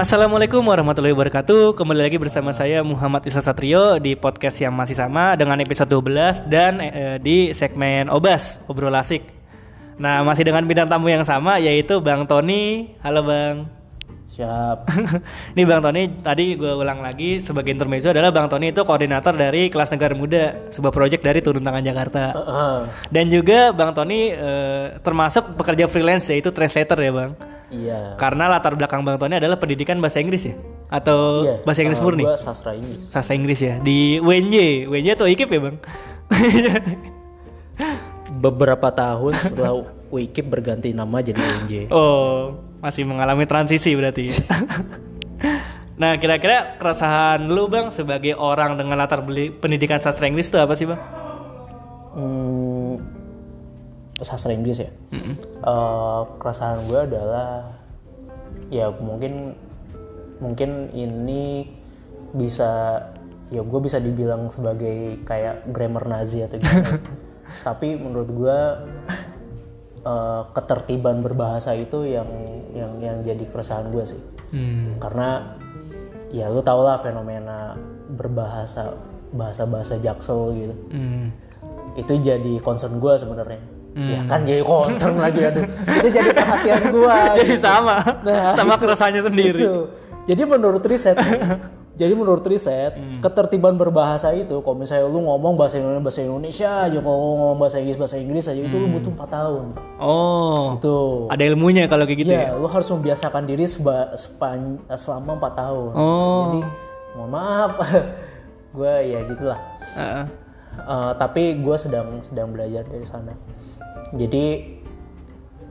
Assalamualaikum warahmatullahi wabarakatuh. Kembali lagi bersama saya Muhammad Isa Satrio Di podcast yang masih sama Dengan episode 12 Dan eh, di segmen Obas Obrol Asik. Nah masih dengan bintang tamu yang sama Yaitu Bang Tony. Halo Bang. Siap. Ini Bang Tony Tadi gue ulang lagi Sebagai intermezzo adalah Bang Tony itu koordinator dari Kelas Negara Muda Sebuah proyek dari Turun Tangan Jakarta. Heeh. Dan juga Bang Tony eh, termasuk pekerja freelance yaitu translator ya Bang iya. Karena latar belakang Bang Tony adalah pendidikan bahasa Inggris ya? Atau Iya. bahasa Inggris murni? Gua sastra Inggris. Sastra Inggris ya? Di UNJ, UNJ atau IKIP ya Bang? Beberapa tahun setelah Wikip berganti nama jadi UNJ. oh, masih mengalami transisi berarti Nah kira-kira keresahan lu Bang sebagai orang dengan latar beli pendidikan sastra Inggris itu apa sih Bang? Hmm, sastra Inggris ya. Eh, keresahan gue adalah ya mungkin mungkin ini bisa ya gue bisa dibilang sebagai kayak grammar Nazi atau gitu. Tapi menurut gue eh, ketertiban berbahasa itu yang yang yang jadi keresahan gue sih. Hmm. karena ya lu tau lah fenomena berbahasa bahasa bahasa jaksel gitu Hmm. itu jadi concern gue sebenarnya ya kan jadi concern lagi aduh itu jadi perhatian gue Jadi sama, Nah, sama keresahannya sendiri. Gitu. jadi menurut riset jadi menurut riset Hmm. ketertiban berbahasa itu kalau misalnya lu ngomong bahasa Indonesia bahasa Indonesia aja kalau ngomong bahasa Inggris bahasa Inggris aja itu lu Hmm. butuh 4 tahun Oh, itu ada ilmunya kalau kayak gitu ya? Iya, lu harus membiasakan diri seba, sepan- selama 4 tahun. Oh. Jadi, mohon maaf, gue ya gitulah. Heeh. Eh, tapi gue sedang sedang belajar dari sana. Jadi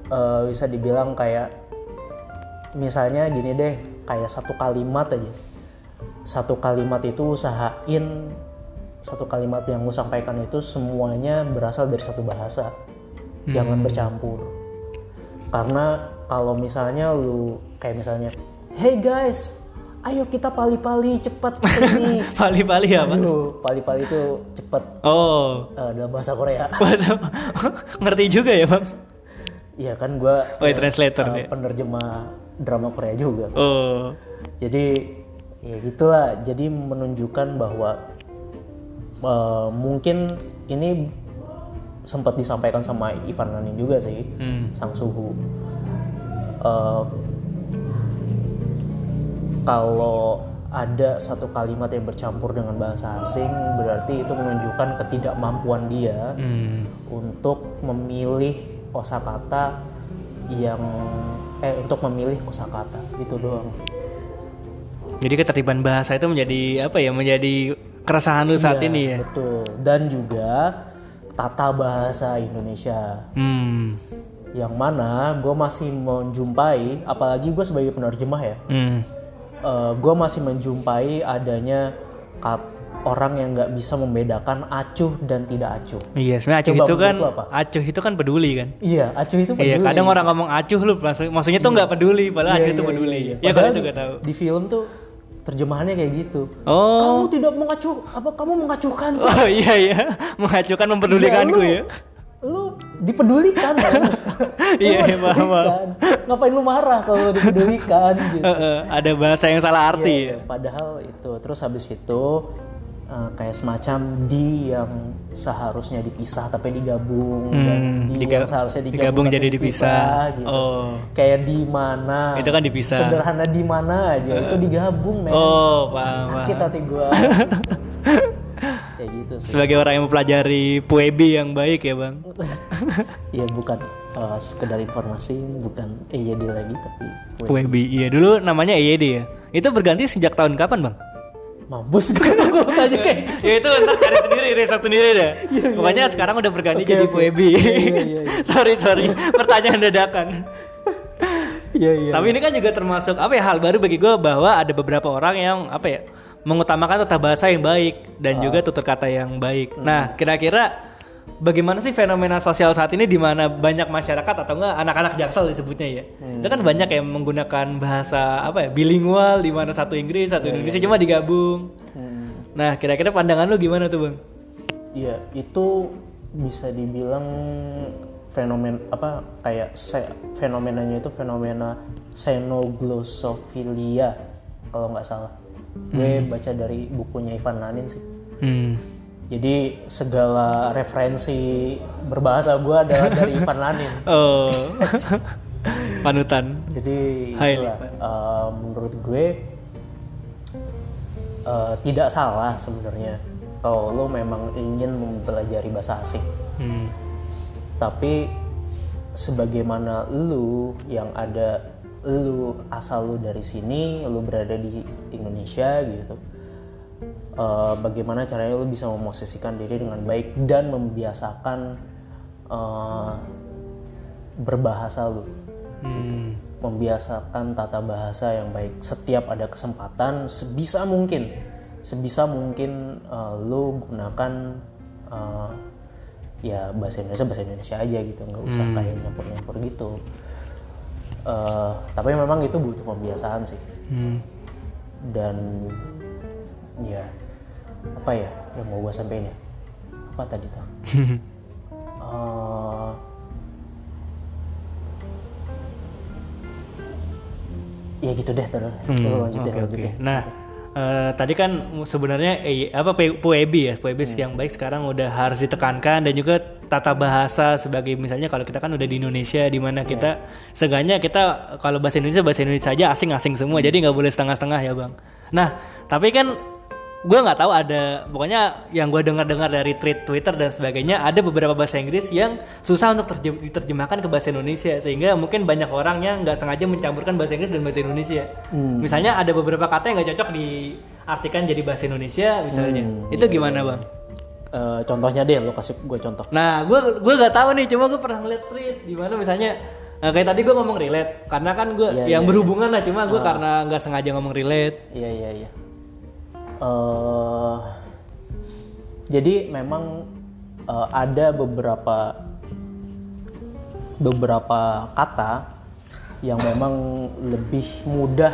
eh, bisa dibilang kayak, misalnya gini deh, kayak satu kalimat aja. Satu kalimat itu usahain satu kalimat yang lu sampaikan itu semuanya berasal dari satu bahasa. Jangan bercampur karena kalau misalnya lu kayak misalnya hey guys ayo kita pali-pali cepat ke sini Pali-pali apa? ayo pali-pali itu cepet. Oh, eh, dalam bahasa Korea. Bahasa ngerti juga ya bang? Iya kan gua Oh, ya, translator eh, dia. penerjemah drama Korea juga. Oh, jadi ya gitulah. Jadi menunjukkan bahwa eh, mungkin ini sempat disampaikan sama Ivan Lanin juga sih hmm. sang suhu. Eh, kalau ada satu kalimat yang bercampur dengan bahasa asing berarti itu menunjukkan ketidakmampuan dia Hmm. untuk memilih kosakata yang eh untuk memilih kosakata itu doang Jadi ketertiban bahasa itu menjadi apa ya? Menjadi keresahan lu saat Iya, ini ya? betul dan juga tata bahasa Indonesia Hmm. yang mana gue masih menjumpai apalagi gue sebagai penerjemah ya Hmm. Gue masih menjumpai adanya kat- orang yang nggak bisa membedakan acuh dan tidak acuh. Iya, sebenarnya acuh Coba itu kan, apa? acuh itu kan peduli kan? Iya, acuh itu peduli. Iya, kadang orang ngomong acuh lu, maksud- maksudnya tuh nggak peduli, padahal Iya, acuh itu iya, peduli. iya, iya. Ya Padahal kalian juga tahu. Di film tuh terjemahannya kayak gitu. Oh, Kamu tidak mengacuh, apa kamu mengacuhkan? oh iya iya, mengacuhkan mempedulikanku lu, ya. Lu dipedulikan kan? Iya, iya, paham, paham. dipedulikan. Ngapain lu marah kalau dipedulikan gitu? Ada bahasa yang salah arti. Iya, Padahal itu terus habis itu eh, kayak semacam di yang seharusnya dipisah tapi digabung dan Hmm, di diga- yang seharusnya digabung, digabung jadi dipisah. gitu. Oh. Kayak di mana? Itu kan dipisah. Sederhana di mana aja itu digabung men. Oh, paham. Sakit paham. hati gua. kayak gitu sih. Sebagai orang yang mempelajari puebi yang baik ya bang. Ya bukan eh, sekedar informasi, bukan EYD lagi tapi Puebi, iya dulu namanya EYD ya. Itu berganti sejak tahun kapan bang? mampus gue gua tanya kayak ya itu ntar cari sendiri, riset sendiri deh. Pokoknya sekarang udah berganti jadi oke. puebi. Iya, iya, iya. sorry sorry, pertanyaan dadakan. Iya iya. Tapi ini kan juga termasuk apa ya hal baru bagi gue bahwa ada beberapa orang yang apa ya mengutamakan tata bahasa yang baik dan juga tutur kata yang baik. Nah kira-kira bagaimana sih fenomena sosial saat ini di mana banyak masyarakat atau enggak anak-anak jaksel disebutnya ya? Itu kan banyak yang menggunakan bahasa apa ya bilingual di mana satu Inggris satu Indonesia cuma digabung. Hmm. nah kira-kira pandangan lu gimana tuh bang? Iya, itu bisa dibilang fenomen apa kayak se- fenomenanya itu fenomena xenoglosophilia kalau nggak salah. Gue baca dari bukunya Ivan Lanin sih. Hmm. Jadi segala referensi berbahasa gue adalah dari Ivan Lanin. Oh. Panutan. Jadi Hai, itulah, eh, menurut gue eh, tidak salah sebenarnya kalau lo memang ingin mempelajari bahasa asing. Hmm. Tapi sebagaimana lu yang ada lu asal lu dari sini, lu berada di Indonesia gitu. eh, bagaimana caranya lu bisa memosisikan diri dengan baik dan membiasakan eh, berbahasa lu? Hmm. membiasakan tata bahasa yang baik. Setiap ada kesempatan sebisa mungkin sebisa mungkin eh, lu gunakan eh, ya bahasa Indonesia bahasa Indonesia aja gitu. Nggak usah kayak nyampur nyampur gitu Eh, tapi memang itu butuh pembiasaan sih. Hmm. dan ya apa ya yang mau gue sampein ya? Apa tadi tuh Eh, ya gitu deh tuh Lu lanjut deh lanjut oke. deh. Nah, eh, tadi kan sebenarnya eh, apa PUEB ya, PUEB yang baik sekarang udah harus ditekankan dan juga tata bahasa sebagai misalnya kalau kita kan udah di Indonesia di mana kita seenggaknya kita kalau bahasa Indonesia bahasa Indonesia aja asing-asing semua jadi nggak boleh setengah-setengah ya bang. Nah, tapi kan gue nggak tahu ada pokoknya yang gue dengar-dengar dari tweet Twitter dan sebagainya ada beberapa bahasa Inggris yang susah untuk terjem- diterjemahkan ke bahasa Indonesia sehingga mungkin banyak orang yang nggak sengaja mencampurkan bahasa Inggris dan bahasa Indonesia. Misalnya ada beberapa kata yang nggak cocok diartikan jadi bahasa Indonesia misalnya. Itu gimana bang? Eh, contohnya deh lo kasih gue contoh Nah, gue gue nggak tahu nih, cuma gue pernah ngeliat tweet di mana misalnya eh, kayak tadi gue ngomong relate, karena kan gue Iya, yang iya, berhubungan lah, cuma gue karena nggak sengaja ngomong relate. Iya iya iya. Eh, jadi memang eh, ada beberapa beberapa kata yang memang lebih mudah,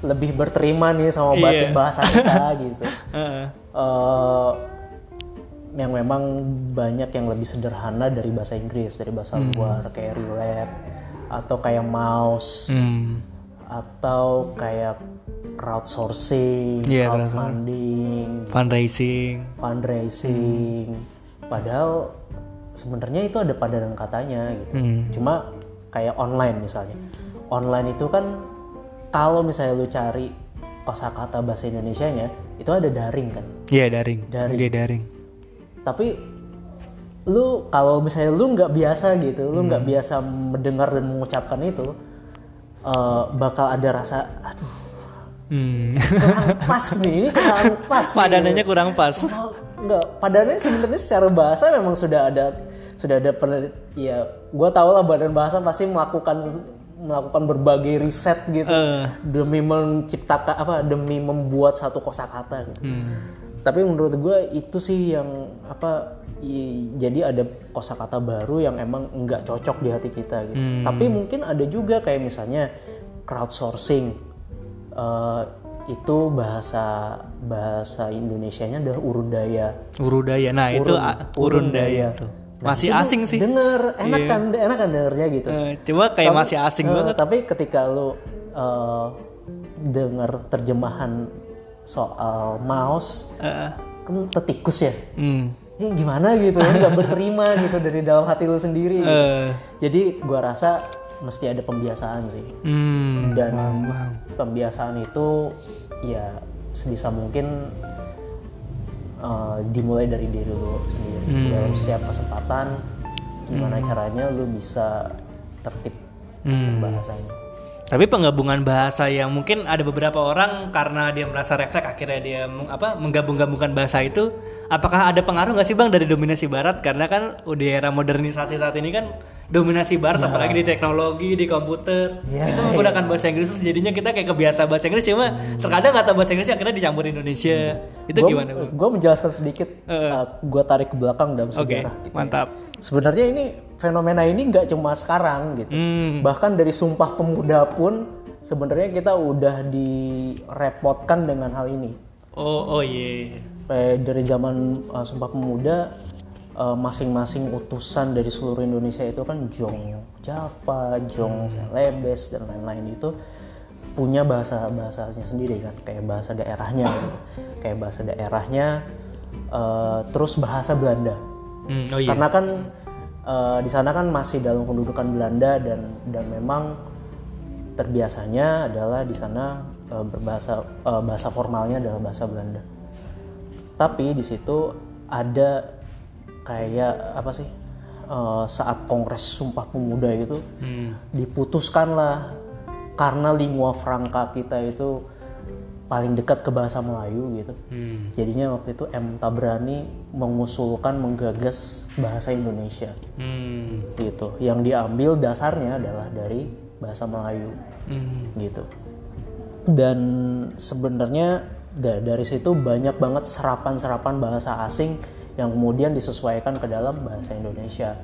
lebih berterima nih sama Iya. batin bahasa kita gitu. Eh, yang memang banyak yang lebih sederhana dari bahasa Inggris, dari bahasa Hmm. luar kayak relate atau kayak mouse Hmm. atau kayak crowdsourcing, Iya, crowdfunding, Fundraising. fundraising. Padahal sebenarnya itu ada padanan katanya gitu. Hmm. Cuma kayak online misalnya. Online itu kan kalau misalnya lu cari kosakata bahasa Indonesianya itu ada daring kan. Iya daring. Daring. Dia daring. Tapi lu kalau misalnya lu nggak biasa gitu, lu nggak biasa mendengar dan mengucapkan itu eh, bakal ada rasa aduh Hmm. kurang pas nih, ini kurang pas. Padanannya kurang pas. Oh, enggak, padanannya sebenarnya secara bahasa memang sudah ada sudah ada penelit ya gue tau lah badan bahasa pasti melakukan melakukan berbagai riset gitu Eh. demi menciptakan apa demi membuat satu kosakata gitu. Hmm. Tapi menurut gue itu sih yang apa i- jadi ada kosakata baru yang emang nggak cocok di hati kita gitu. Hmm. Tapi mungkin ada juga kayak misalnya crowdsourcing Eh, itu bahasa bahasa Indonesianya adalah urudaya. Urudaya. Nah itu a- urundaya tuh. Masih asing sih. Denger enak kan enak kan dengernya gitu. Eh, cuma kayak masih asing Eh, banget. Tapi ketika lu eh, denger terjemahan soal mouse Eh, kan tetikus ya. hmm. Ini gimana gitu, nggak berterima gitu dari dalam hati lu sendiri. gitu. Eh, Jadi gua rasa mesti ada pembiasaan sih. hmm. Dan Paham, paham. pembiasaan itu ya sebisa mungkin eh, dimulai dari diri lu sendiri. Hmm. Dalam setiap kesempatan gimana caranya lu bisa tertib Hmm. bahasanya. Tapi penggabungan bahasa yang mungkin ada beberapa orang karena dia merasa refleks akhirnya dia meng- apa menggabung-gabungkan bahasa itu, apakah ada pengaruh nggak sih bang dari dominasi Barat? Karena kan di era modernisasi saat ini kan dominasi Barat, apalagi di teknologi, di komputer, Ya, itu menggunakan bahasa Inggris jadinya kita kayak kebiasa bahasa Inggris cuma terkadang kata bahasa Inggris akhirnya dicampur Indonesia. Itu Gua- gimana bang? Gue menjelaskan sedikit, Eh. gue tarik ke belakang dalam Oke, sejarah. gitu ya. mantap. Sebenarnya ini fenomena ini nggak cuma sekarang gitu. Hmm. Bahkan dari Sumpah Pemuda pun sebenarnya kita udah direpotkan dengan hal ini. Oh, oh iya. Eh, dari zaman uh, Sumpah Pemuda eh, masing-masing utusan dari seluruh Indonesia itu kan Jong Java, Jong Celebes dan lain-lain itu punya bahasa bahasanya sendiri kan kayak bahasa daerahnya gitu. kayak bahasa daerahnya eh, terus bahasa Belanda Hmm, oh iya. karena kan eh, di sana kan masih dalam pendudukan Belanda dan dan memang terbiasanya adalah di sana eh, berbahasa eh, bahasa formalnya adalah bahasa Belanda. Tapi di situ ada kayak apa sih eh, saat Kongres Sumpah Pemuda itu Hmm. diputuskanlah karena lingua franca kita itu paling dekat ke bahasa Melayu gitu. Hmm. Jadinya waktu itu M Tabrani mengusulkan menggagas bahasa Indonesia Hmm. gitu. Yang diambil dasarnya adalah dari bahasa Melayu Hmm. gitu. Dan sebenarnya da- dari situ banyak banget serapan-serapan bahasa asing yang kemudian disesuaikan ke dalam bahasa Indonesia.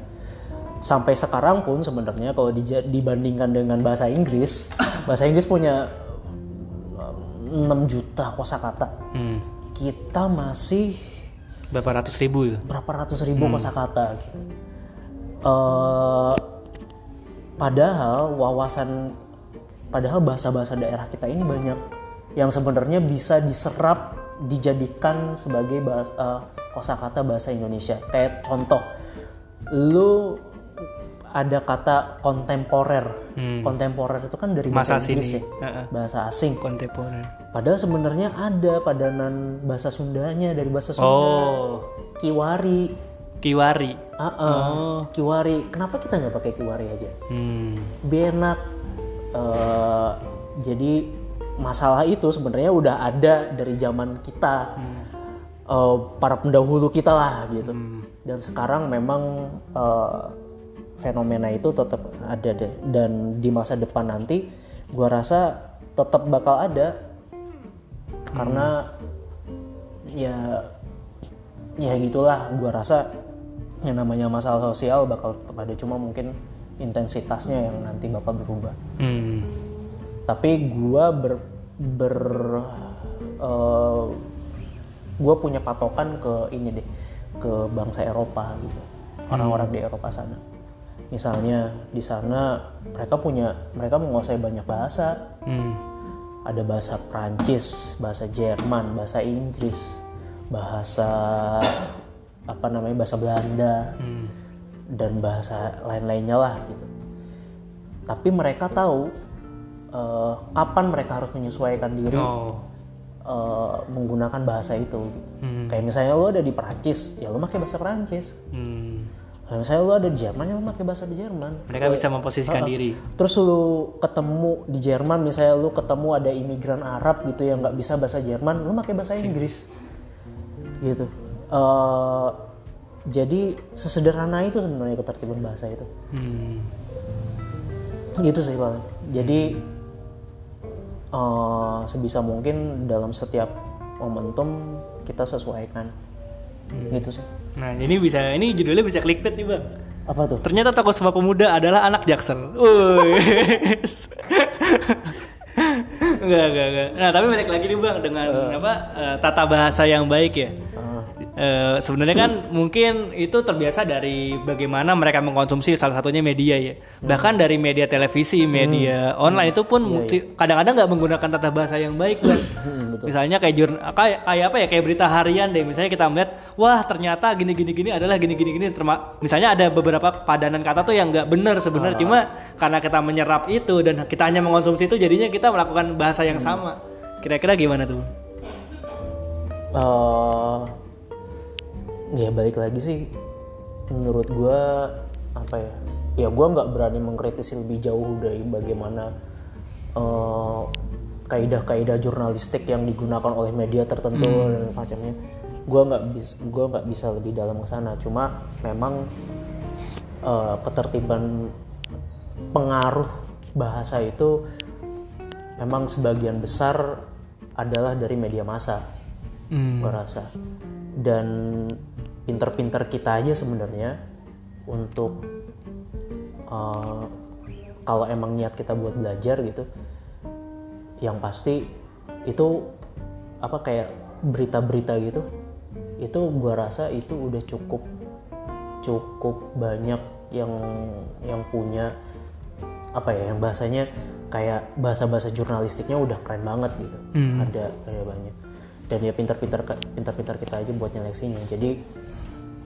Sampai sekarang pun sebenarnya kalau dibandingkan dengan bahasa Inggris, bahasa Inggris punya 6 juta kosakata. Hmm. Kita masih Berapa ratus ribu ya? berapa ratus ribu kosakata gitu. Eh, padahal wawasan padahal bahasa-bahasa daerah kita ini banyak yang sebenarnya bisa diserap dijadikan sebagai bahasa eh, kosakata bahasa Indonesia. Kayak contoh, lu ada kata kontemporer. Kontemporer itu kan dari bahasa Masa Inggris sini. ya, Heeh. bahasa asing. Kontemporer. Padahal sebenarnya ada padanan bahasa Sundanya dari bahasa Sunda. Oh, Kiwari. kiwari. Ah, ah. Kiwari. Kenapa kita nggak pakai kiwari aja? Hmm. Lebih enak. Eh, jadi masalah itu sebenarnya udah ada dari zaman kita, Eh, para pendahulu kita lah gitu. Dan sekarang memang eh, fenomena itu tetap ada deh. Dan di masa depan nanti, gua rasa tetap bakal ada karena ya ya gitulah. Gua rasa yang namanya masalah sosial bakal tetap ada. Cuma mungkin intensitasnya yang nanti bakal berubah. Hmm. tapi gua ber ber eh, gua punya patokan ke ini deh ke bangsa Eropa gitu. Orang-orang di Eropa sana. Misalnya di sana mereka punya mereka menguasai banyak bahasa. Hmm. Ada bahasa Prancis, bahasa Jerman, bahasa Inggris, bahasa apa namanya bahasa Belanda dan bahasa lain-lainnya lah gitu. Tapi mereka tahu eh, kapan mereka harus menyesuaikan diri Oh. eh, menggunakan bahasa itu. Gitu. Hmm. Kayak misalnya lo ada di Prancis, ya lo pakai bahasa Prancis. Hmm. Kayak misalnya lo ada di Jerman, ya lo pakai bahasa di Jerman. Mereka bisa memposisikan diri. Terus lu ketemu di Jerman, misalnya lu ketemu ada imigran Arab gitu yang nggak bisa bahasa Jerman, lu pakai bahasa Inggris, gitu. Eh, jadi sesederhana itu sebenarnya ketertiban bahasa itu, Hmm. gitu sih paling. Jadi eh, sebisa mungkin dalam setiap momentum kita sesuaikan, gitu sih. Nah, ini bisa ini judulnya bisa clickbait nih, Bang. Apa tuh? Ternyata tokoh Sumpah Pemuda adalah anak Jaksel. Wuih. enggak, enggak, enggak. Nah, tapi balik lagi nih, Bang, dengan apa? eh, tata bahasa yang baik ya. Ah, Eh, sebenarnya kan mungkin itu terbiasa dari bagaimana mereka mengkonsumsi salah satunya media ya. Bahkan dari media televisi media online itu pun multi- kadang-kadang nggak menggunakan tata bahasa yang baik kan misalnya kayak jurn kayak kayak apa ya kayak berita harian deh. Misalnya kita melihat wah ternyata gini gini gini adalah gini gini gini Terma- misalnya ada beberapa padanan kata tuh yang nggak benar sebenarnya. Cuma karena kita menyerap itu dan kita hanya mengkonsumsi itu jadinya kita melakukan bahasa yang sama. Kira-kira gimana tuh eh ya balik lagi sih menurut gua apa ya ya gua nggak berani mengkritisi lebih jauh dari bagaimana eh, kaidah-kaidah jurnalistik yang digunakan oleh media tertentu dan macamnya. Gua nggak bisa gua nggak bisa lebih dalam ke sana. Cuma memang eh, ketertiban pengaruh bahasa itu memang sebagian besar adalah dari media massa Hmm. gue rasa. Dan pinter-pinter kita aja sebenarnya untuk uh, kalau emang niat kita buat belajar gitu yang pasti itu apa kayak berita-berita gitu itu gua rasa itu udah cukup cukup banyak yang yang punya apa ya yang bahasanya kayak bahasa-bahasa jurnalistiknya udah keren banget gitu. Ada ada banyak. Dan ya pintar-pintar pintar-pintar kita aja buat nyeleksinya. Jadi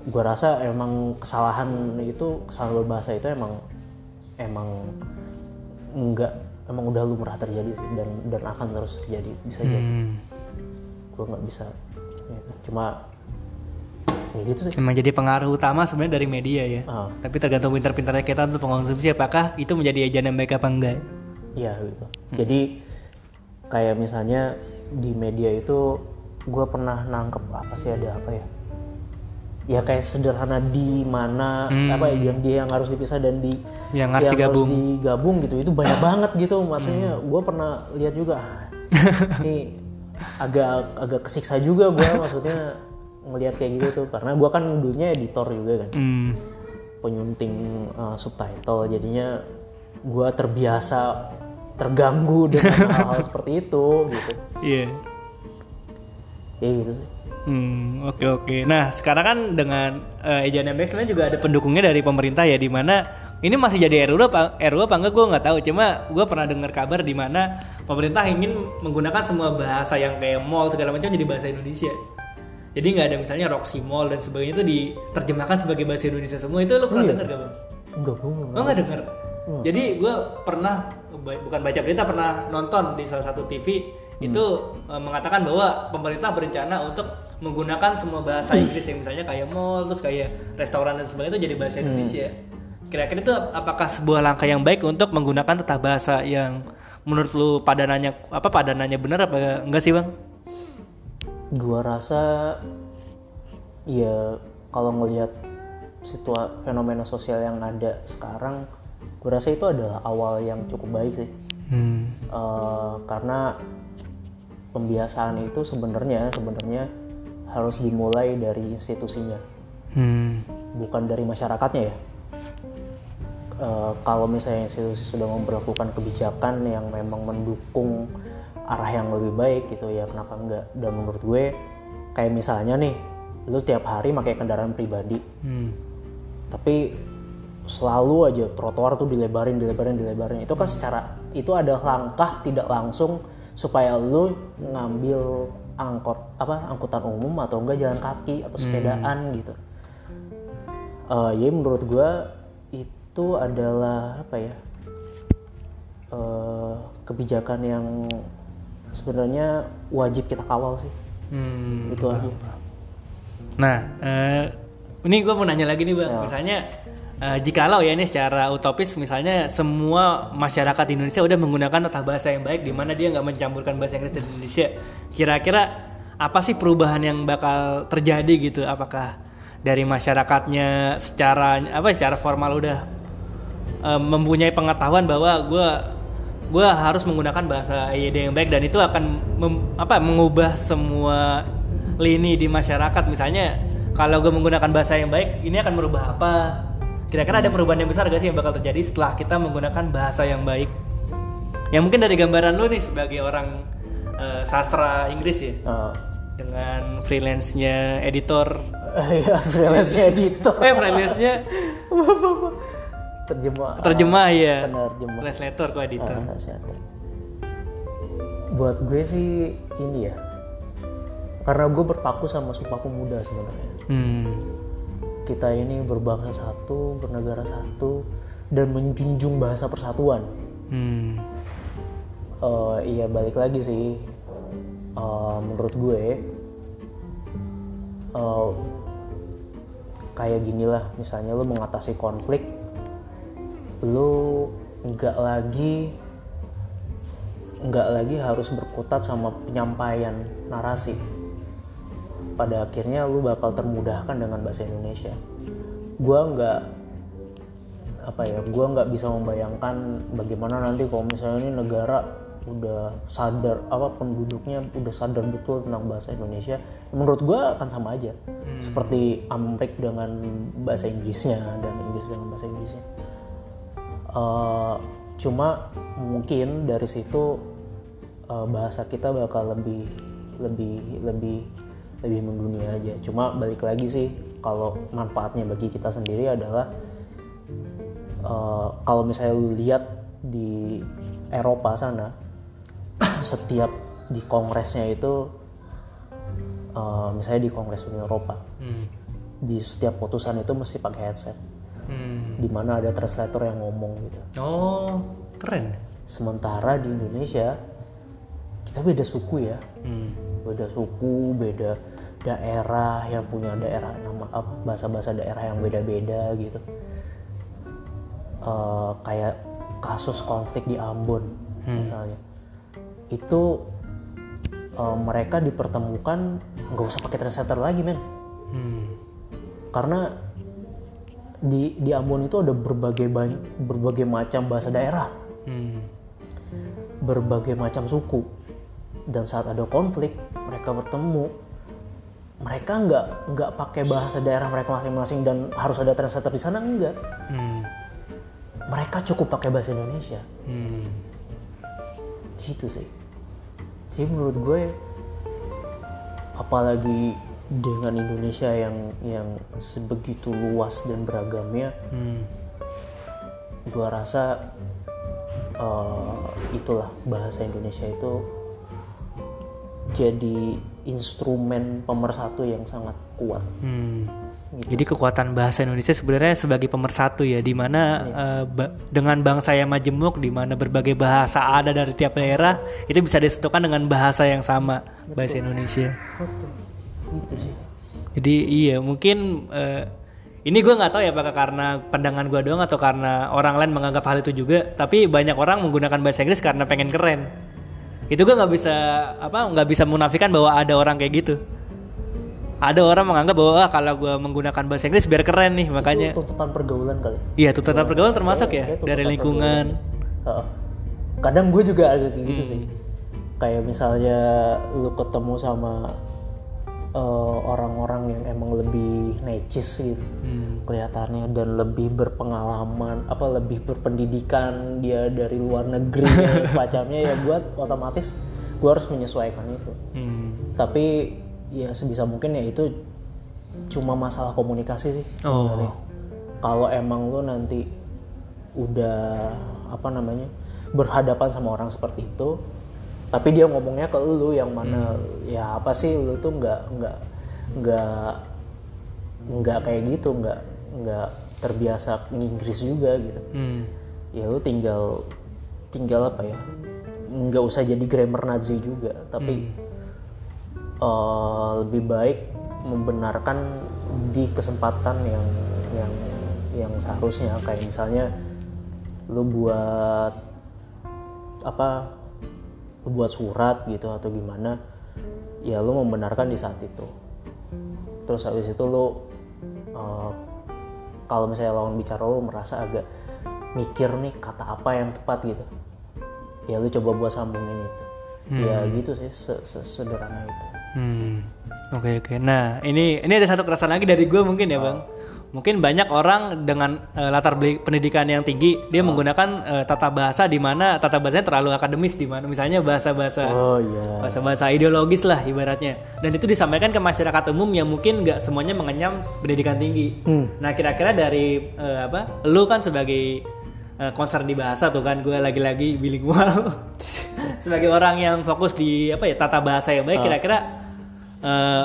gua rasa emang kesalahan itu kesalahan berbahasa itu emang emang enggak emang udah lumrah terjadi sih dan dan akan terus terjadi bisa jadi Hmm. gue nggak bisa gitu. cuma ya gitu sih Emang jadi pengaruh utama sebenarnya dari media ya. Ah. Tapi tergantung pintar-pintarnya kita untuk mengkonsumsi apakah itu menjadi ejaran yang baik apa enggak. Iya gitu. Jadi kayak misalnya di media itu gue pernah nangkep apa sih ada apa ya? Ya kayak sederhana di mana apa ya, yang dia yang harus dipisah dan di Yang harus digabung. digabung gitu itu banyak banget gitu. Maksudnya gue pernah lihat juga ah, ini agak agak kesiksa juga gue maksudnya ngelihat kayak gitu tuh karena gue kan dulunya editor juga kan Hmm. penyunting uh, subtitle jadinya gua terbiasa terganggu dengan hal-hal seperti itu gitu Iya. ya gitu Hmm, oke oke. Nah, sekarang kan dengan uh, ejaan yang baik sebenarnya juga ada pendukungnya dari pemerintah ya di mana ini masih jadi RUU apa RUU apa enggak gue nggak tahu. Cuma gue pernah dengar kabar di mana pemerintah ingin menggunakan semua bahasa yang kayak mall segala macam jadi bahasa Indonesia. Jadi nggak ada misalnya Roxy Mall dan sebagainya itu diterjemahkan sebagai bahasa Indonesia semua. Itu lo pernah dengar gak bang? enggak gua nggak- Lo nggak denger? Jadi gue pernah bukan baca berita pernah nonton di salah satu TV itu eh, mengatakan bahwa pemerintah berencana untuk menggunakan semua bahasa Inggris yang misalnya kayak mall terus kayak restoran dan sebagainya itu jadi bahasa Indonesia. Kira-kira itu apakah sebuah langkah yang baik untuk menggunakan tata bahasa yang menurut lu padanannya apa padanannya benar apa enggak sih bang? gua rasa ya kalau ngelihat situa fenomena sosial yang ada sekarang gua rasa itu adalah awal yang cukup baik sih Hmm. Eh, karena pembiasaan itu sebenarnya sebenarnya harus dimulai dari institusinya Hmm. bukan dari masyarakatnya ya. Eh, kalau misalnya institusi sudah memperlakukan kebijakan yang memang mendukung arah yang lebih baik gitu ya kenapa enggak? Dan menurut gue kayak misalnya nih, lu tiap hari pakai kendaraan pribadi, Hmm. tapi selalu aja trotoar tuh dilebarin, dilebarin, dilebarin. Itu kan secara itu ada langkah tidak langsung supaya lu ngambil angkot apa angkutan umum atau enggak jalan kaki atau sepedaan gitu. Eh ya menurut gua itu adalah apa ya eh kebijakan yang sebenarnya wajib kita kawal sih. Hmm. itu aja. Nah, eh, ini gue mau nanya lagi nih bang. Misalnya, eh, jikalau ya ini secara utopis, misalnya semua masyarakat Indonesia udah menggunakan tata bahasa yang baik, di mana dia nggak mencampurkan bahasa Inggris dan Indonesia. Kira-kira apa sih perubahan yang bakal terjadi gitu? Apakah dari masyarakatnya secara apa? Secara formal udah eh, mempunyai pengetahuan bahwa gue gue harus menggunakan bahasa EYD yang baik dan itu akan mem- apa mengubah semua lini di masyarakat misalnya kalau gue menggunakan bahasa yang baik ini akan merubah apa kira-kira ada perubahan yang besar gak sih yang bakal terjadi setelah kita menggunakan bahasa yang baik? Ya mungkin dari gambaran lu nih sebagai orang eh, sastra Inggris ya. Eh, dengan freelance-nya editor. Ya freelance editor. Eh freelance-nya terjemah. terjemah ya penerjemah. Translator kok editor. Ah, translator. buat gue sih ini ya. Karena gue berpaku sama sumpah pemuda sebenarnya. Hmm. Kita ini berbangsa satu bernegara satu dan menjunjung bahasa persatuan. Hmm. Eh, iya balik lagi sih. Eh, menurut gue eh, kayak gini lah. Misalnya lu mengatasi konflik lu nggak lagi nggak lagi harus berkutat sama penyampaian narasi pada akhirnya lu bakal termudahkan dengan bahasa Indonesia. Gua nggak apa ya gua nggak bisa membayangkan bagaimana nanti kalau misalnya ini negara udah sadar apa penduduknya udah sadar betul tentang bahasa Indonesia menurut gua akan sama aja. Seperti Amrik dengan bahasa Inggrisnya dan Inggris dengan bahasa Inggrisnya. Eh, cuma mungkin dari situ eh, bahasa kita bakal lebih lebih lebih lebih mendunia aja cuma balik lagi sih kalau manfaatnya bagi kita sendiri adalah eh, kalau misalnya lu lihat di Eropa sana setiap di kongresnya itu eh, misalnya di kongres Uni Eropa Hmm. di setiap putusan itu mesti pakai headset Hmm. di mana ada translator yang ngomong gitu Oh, keren. sementara di Indonesia kita beda suku ya Hmm. beda suku beda daerah yang punya daerah nama apa bahasa-bahasa daerah yang beda-beda gitu. Eh, kayak kasus konflik di Ambon misalnya. Itu eh, mereka dipertemukan nggak usah pakai translator lagi men. Hmm. karena di di Ambon itu ada berbagai banyak berbagai macam bahasa daerah. Hmm. berbagai macam suku. Dan saat ada konflik mereka bertemu mereka nggak nggak pakai bahasa daerah mereka masing-masing dan harus ada translator di sana enggak Hmm. mereka cukup pakai bahasa Indonesia Hmm. gitu sih sih menurut gue apalagi dengan Indonesia yang yang sebegitu luas dan beragamnya Hmm. gue rasa eh, itulah bahasa Indonesia itu jadi instrumen pemersatu yang sangat kuat. Hmm. Jadi kekuatan bahasa Indonesia sebenarnya sebagai pemersatu ya, di mana eh, ba- dengan bangsa yang majemuk, di mana berbagai bahasa ada dari tiap daerah, itu bisa disatukan dengan bahasa yang sama, bahasa Indonesia. Betul. Itu sih. Jadi iya mungkin eh, ini gue nggak tahu ya apakah karena pandangan gue doang atau karena orang lain menganggap hal itu juga. Tapi banyak orang menggunakan bahasa Inggris karena pengen keren. Itu gue nggak bisa apa nggak bisa menafikan bahwa ada orang kayak gitu. Ada orang menganggap bahwa "Ah, kalau gue menggunakan bahasa Inggris biar keren nih makanya. Itu tuntutan pergaulan kali. Iya tuntutan pergaulan termasuk ya Kayak tuntutan dari lingkungan. pergaulan. Kadang gue juga agak kayak gitu sih. Kayak misalnya lu ketemu sama eh, orang-orang yang emang lebih necis gitu. Hmm. kelihatannya dan lebih berpengalaman apa lebih berpendidikan dia dari luar negeri dan semacamnya ya buat otomatis gue harus menyesuaikan itu Hmm. tapi ya sebisa mungkin ya itu cuma masalah komunikasi sih Oh. kalau emang lo nanti udah apa namanya berhadapan sama orang seperti itu tapi dia ngomongnya ke lu yang mana ya apa sih lu tuh nggak nggak nggak nggak kayak gitu nggak nggak terbiasa Inggris juga gitu. Hmm. ya lu tinggal tinggal apa ya nggak usah jadi grammar Nazi juga. Tapi eh, lebih baik membenarkan di kesempatan yang yang yang seharusnya. Kayak misalnya lu buat apa lu buat surat gitu atau gimana ya lu membenarkan di saat itu terus habis itu lu eh, kalau misalnya lawan bicara lu merasa agak mikir nih kata apa yang tepat gitu ya lu coba buat sambungin itu ya gitu sih se- se- sederhana itu Hmm. Oke oke. Nah ini ini ada satu keresahan lagi dari gue mungkin ya bang. Mungkin banyak orang dengan eh, latar beli- pendidikan yang tinggi dia menggunakan eh, tata bahasa di mana tata bahasanya terlalu akademis di mana misalnya bahasa-bahasa oh iya bahasa-bahasa ideologis lah ibaratnya. Dan itu disampaikan ke masyarakat umum yang mungkin nggak semuanya mengenyam pendidikan tinggi. Hmm. Nah kira-kira dari eh, apa? Lu kan sebagai concern di bahasa tuh kan gue lagi-lagi bilingual sebagai orang yang fokus di apa ya tata bahasa yang baik kira-kira eh,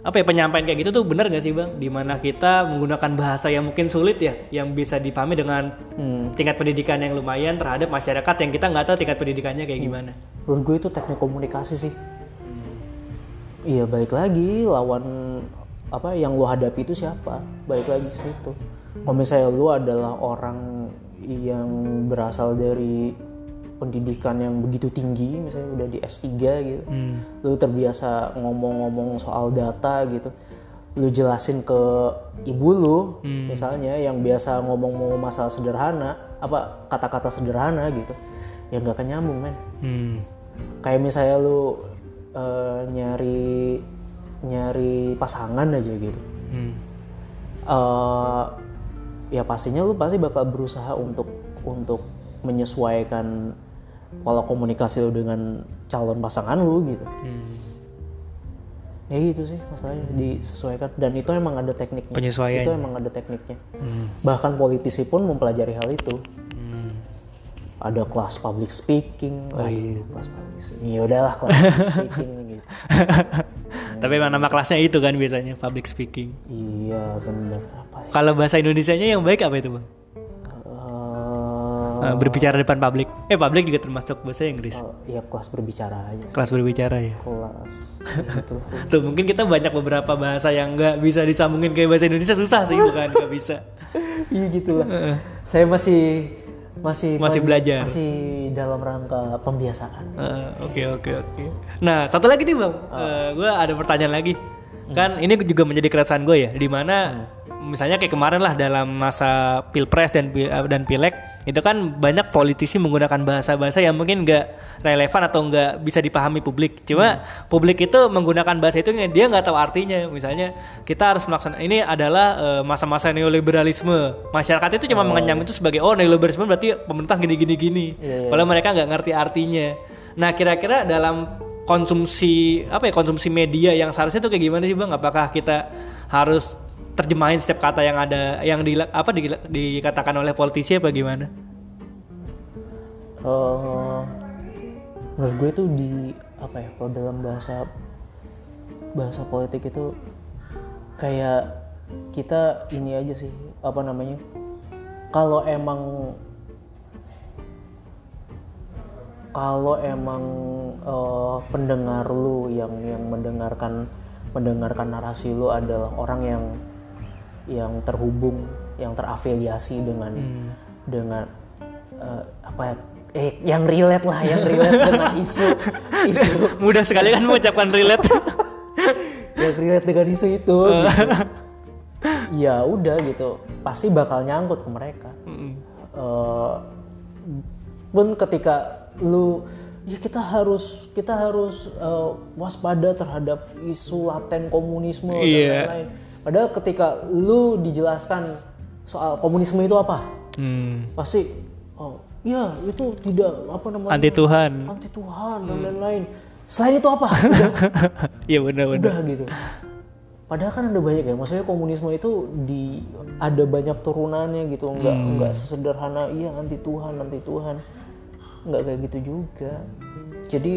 apa ya penyampaian kayak gitu tuh benar gak sih bang? Di mana kita menggunakan bahasa yang mungkin sulit ya, yang bisa dipahami dengan Hmm. tingkat pendidikan yang lumayan terhadap masyarakat yang kita nggak tahu tingkat pendidikannya kayak gimana. menurut gue itu teknik komunikasi sih iya balik lagi lawan apa yang lo hadapi itu siapa balik lagi situ kalau misalnya lo adalah orang yang berasal dari pendidikan yang begitu tinggi misalnya udah di S3 gitu Hmm. lu terbiasa ngomong-ngomong soal data gitu lu jelasin ke ibu lu misalnya yang biasa ngomong-ngomong masalah sederhana apa kata-kata sederhana gitu ya nggak akan nyambung men Hmm. kayak misalnya lu eh, nyari nyari pasangan aja gitu Hmm. eh ya pastinya lu pasti bakal berusaha untuk untuk menyesuaikan pola komunikasi lu dengan calon pasangan lu gitu Hmm. ya gitu sih masalahnya disesuaikan dan itu emang ada tekniknya Penyesuaian. itu emang ada tekniknya Hmm. bahkan politisi pun mempelajari hal itu Hmm. ada kelas public speaking Oh, iya. kelas public speaking ya udahlah kelas public speaking gitu Tapi emang nama kelasnya itu kan biasanya public speaking. iya bener sih Kalau bahasa Indonesianya yang baik apa itu bang? Eh, Eh, berbicara depan publik. Eh publik juga termasuk bahasa Inggris. oh, ya kelas berbicara aja sih. Kelas berbicara ya. kelas gitu Tuh mungkin kita banyak beberapa bahasa yang nggak bisa disambungin kayak bahasa Indonesia susah sih bukan nggak bisa. iya gitulah saya masih masih Masih belajar. masih dalam rangka pembiasaan Eh, Oke oke oke. Nah satu lagi nih bang, gue ada pertanyaan lagi. Kan ini juga menjadi keresahan gue ya, di mana misalnya kayak kemarin lah dalam masa pilpres dan eh, dan pileg itu kan banyak politisi menggunakan bahasa-bahasa yang mungkin nggak relevan atau nggak bisa dipahami publik. Cuma publik itu menggunakan bahasa itu dia nggak tahu artinya. Misalnya kita harus melaksanakan ini adalah eh, masa-masa neoliberalisme. Masyarakat itu cuma mengenyam itu sebagai oh neoliberalisme berarti pemerintah gini-gini gini. Iya, iya. Padahal mereka nggak ngerti artinya. Nah kira-kira dalam konsumsi apa ya konsumsi media yang seharusnya itu kayak gimana sih bang? Apakah kita harus terjemahin setiap kata yang ada yang di apa di- dikatakan oleh politisi apa gimana? eh menurut gue tuh di apa ya kalau dalam bahasa bahasa politik itu kayak kita ini aja sih apa namanya kalau emang kalau emang eh, pendengar lu yang yang mendengarkan mendengarkan narasi lu adalah orang yang yang terhubung yang terafiliasi dengan dengan eh, apa ya eh yang relate lah yang relate dengan isu isu Mudah sekali kan mengucapkan relate. yang relate dengan isu itu gitu. ya udah gitu pasti bakal nyangkut ke mereka Mm. Eh, pun ketika lu ya kita harus kita harus eh, waspada terhadap isu laten komunisme dan Iya. lain-lain padahal ketika lu dijelaskan soal komunisme itu apa? Hmm. pasti oh ya itu tidak apa namanya? Anti Tuhan. anti Tuhan dan lain-lain. Selain itu apa? Iya benar-benar. udah gitu. Padahal kan ada banyak ya maksudnya komunisme itu di ada banyak turunannya gitu. Nggak nggak sesederhana iya anti Tuhan anti Tuhan. Nggak kayak gitu juga. Jadi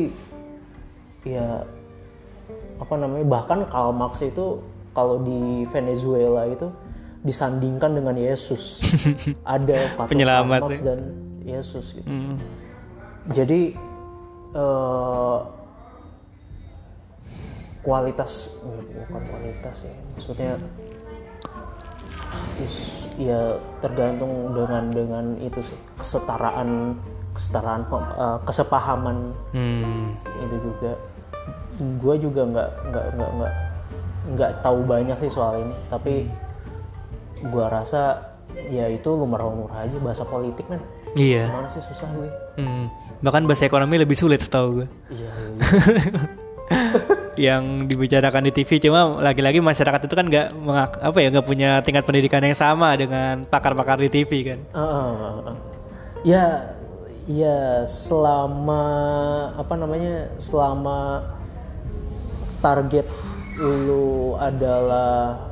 ya apa namanya bahkan Karl Marx itu kalau di Venezuela itu disandingkan dengan Yesus ada patung Penyelamat Marx ya. dan Yesus gitu Hmm. jadi eh, kualitas bukan kualitas ya maksudnya is- ya tergantung dengan dengan itu sih kesetaraan kesetaraan eh, kesepahaman Hmm. itu juga gue juga nggak nggak nggak nggak nggak tahu banyak sih soal ini tapi gue rasa ya itu lumrah-lumrah aja bahasa politik kan Iya. mana sih susah gue Hmm. Bahkan bahasa ekonomi lebih sulit setahu gue. iya iya, yang dibicarakan di TV cuma lagi-lagi masyarakat itu kan nggak apa ya nggak punya tingkat pendidikan yang sama dengan pakar-pakar di TV kan uh, uh, uh. Ya, ya selama apa namanya selama target lu adalah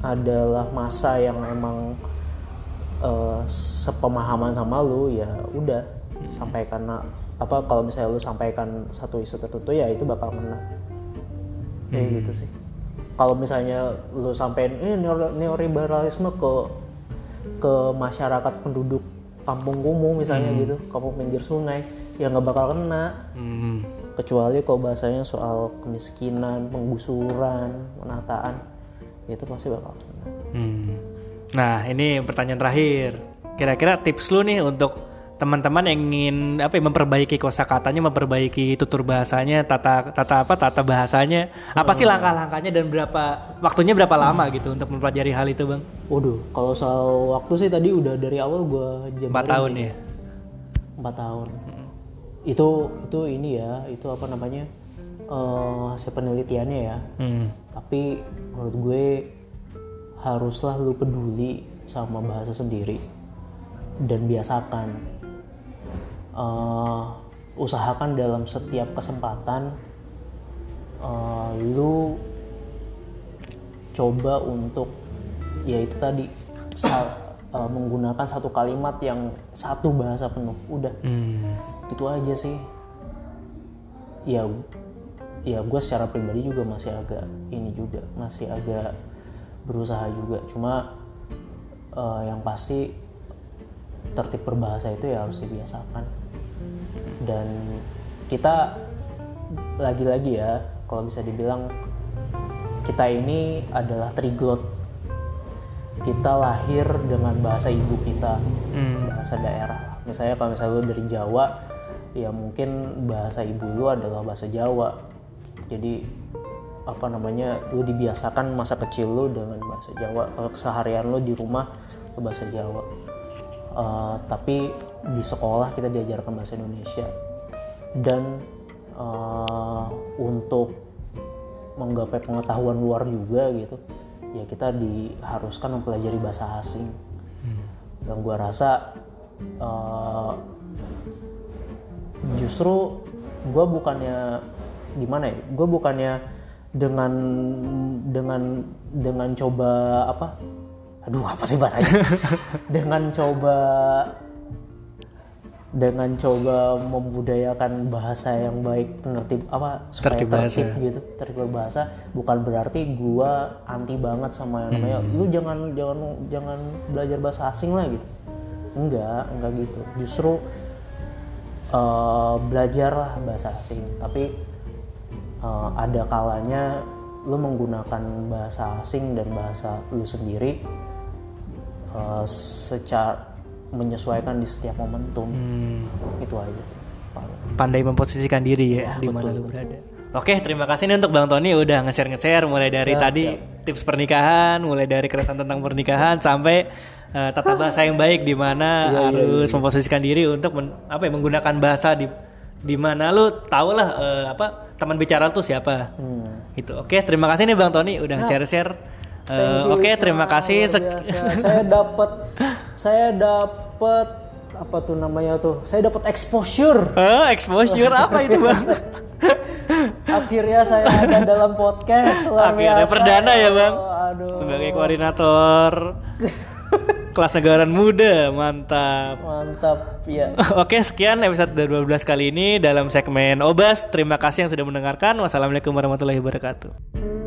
adalah masa yang emang uh, sepemahaman sama lu ya udah. Sampaikan na- apa kalau misalnya lu sampaikan satu isu tertentu ya itu bakal menang. Kayak gitu sih. Kalau misalnya lu sampein eh neo- neoliberalisme ke ke masyarakat penduduk kampung kumuh misalnya gitu kampung pinggir sungai ya nggak bakal kena. Hmm. Kecuali kalau bahasanya soal kemiskinan penggusuran penataan itu pasti bakal kena Hmm. Nah, ini pertanyaan terakhir. Kira-kira tips lu nih untuk teman-teman yang ingin apa ya, memperbaiki kosakatanya, memperbaiki tutur bahasanya, tata tata apa tata bahasanya. Apa sih langkah-langkahnya dan berapa waktunya berapa lama gitu untuk mempelajari hal itu, Bang? waduh kalau soal waktu sih tadi udah dari awal gue jam 4 tahun ya. empat tahun itu itu ini ya itu apa namanya eh hasil penelitiannya ya Hmm. tapi menurut gue haruslah lu peduli sama bahasa sendiri dan biasakan Eh, usahakan dalam setiap kesempatan uh, lu coba untuk ya itu tadi sa- uh, menggunakan satu kalimat yang satu bahasa penuh udah Hmm. Itu aja sih. Ya ya gue secara pribadi juga masih agak ini juga masih agak berusaha juga. Cuma eh, yang pasti tertib berbahasa itu ya harus dibiasakan. Dan kita lagi-lagi ya kalau bisa dibilang kita ini adalah triglot kita lahir dengan bahasa ibu kita Hmm. bahasa daerah. Misalnya kalau misalnya lu dari Jawa ya mungkin bahasa ibu lu adalah bahasa Jawa. Jadi apa namanya lu dibiasakan masa kecil lu dengan bahasa Jawa. Kalau keseharian lu di rumah bahasa Jawa. Eh, tapi di sekolah kita diajarkan bahasa Indonesia. Dan eh, untuk menggapai pengetahuan luar juga gitu ya kita diharuskan mempelajari bahasa asing. Dan gua rasa eh, justru gue bukannya gimana ya gue bukannya dengan dengan dengan coba apa? Aduh apa sih bahasanya? Dengan coba dengan coba membudayakan bahasa yang baik penertib apa supaya Tertib tertib, bahasa. gitu tertib bahasa. Bukan berarti gua anti banget sama yang namanya lu jangan jangan jangan belajar bahasa asing lah gitu. Enggak enggak gitu. Justru eh, belajarlah bahasa asing tapi eh, ada kalanya lu menggunakan bahasa asing dan bahasa lu sendiri eh, secara menyesuaikan di setiap momentum Hmm. itu aja sih. Pandai memposisikan diri ya, di mana lu berada. Oke, terima kasih nih untuk Bang Tony udah nge-share nge-share mulai dari Siap, tadi tips pernikahan, mulai dari keresahan tentang pernikahan sampai eh, tata bahasa yang baik di mana Iya, iya, harus memposisikan diri untuk men- apa ya menggunakan bahasa di di mana lu tahu lah eh, apa teman bicara tuh siapa. Hmm. Gitu. Oke, terima kasih nih Bang Tony udah share-share. Eh, Thank you, Oke, Isma. terima kasih. Biasa. saya dapat saya dapat apa tuh namanya tuh? Saya dapat exposure. Eh, exposure apa itu Bang? Akhirnya saya ada dalam podcast. Luar Akhirnya biasa. perdana ya Bang. Oh, aduh. Sebagai koordinator kelas negara muda, mantap. Mantap ya. Oke, sekian episode 12 kali ini dalam segmen Obas. Terima kasih yang sudah mendengarkan. Wassalamualaikum warahmatullahi wabarakatuh.